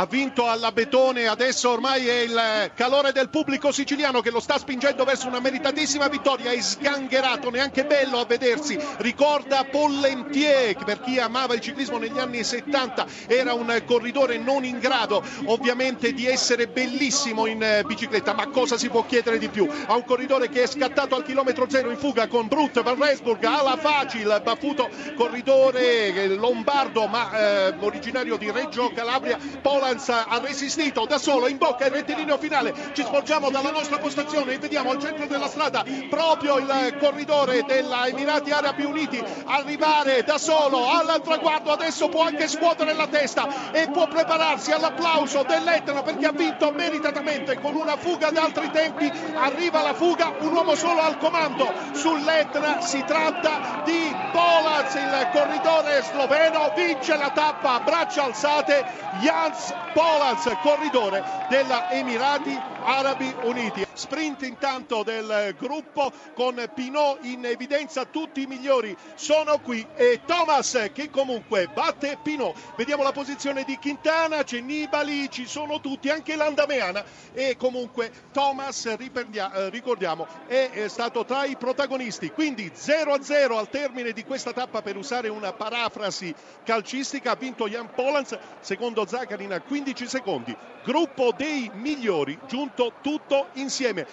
ha vinto alla Betone, adesso ormai è il calore del pubblico siciliano che lo sta spingendo verso una meritatissima vittoria, è sgangherato, neanche bello a vedersi, ricorda Pollentier, per chi amava il ciclismo negli anni 70 era un corridore non in grado ovviamente di essere bellissimo in bicicletta, ma cosa si può chiedere di più? A un corridore che è scattato al chilometro zero in fuga con Brut, Van Rensburg, alla facile, battuto corridore lombardo ma eh, originario di Reggio Calabria, Polans ha resistito da solo in bocca il rettilineo finale, ci sporgiamo dalla nostra postazione e vediamo al centro della strada proprio il corridore della Emirati Arabi Uniti arrivare da solo al traguardo, adesso può anche scuotere la testa e può prepararsi all'applauso dell'Etna perché ha vinto meritatamente. Con una fuga ad altri tempi, arriva la fuga, un uomo solo al comando. sull'Etna, si tratta di Polaz, il corridore sloveno, vince la tappa braccia alzate, Jans Polaz, corridore della Emirati Arabi Uniti. Sprint intanto del gruppo con Pinot in evidenza, tutti i migliori sono qui e Thomas che comunque batte Pinot. Vediamo la posizione di Quintana, c'è Nibali, ci sono tutti, anche l'Andameana e comunque Thomas, ricordiamo, è stato tra i protagonisti. Quindi 0-0 al termine di questa tappa per usare una parafrasi calcistica, ha vinto Jan Polans, secondo Zaccarin a 15 secondi. Gruppo dei migliori, giunto tutto insieme.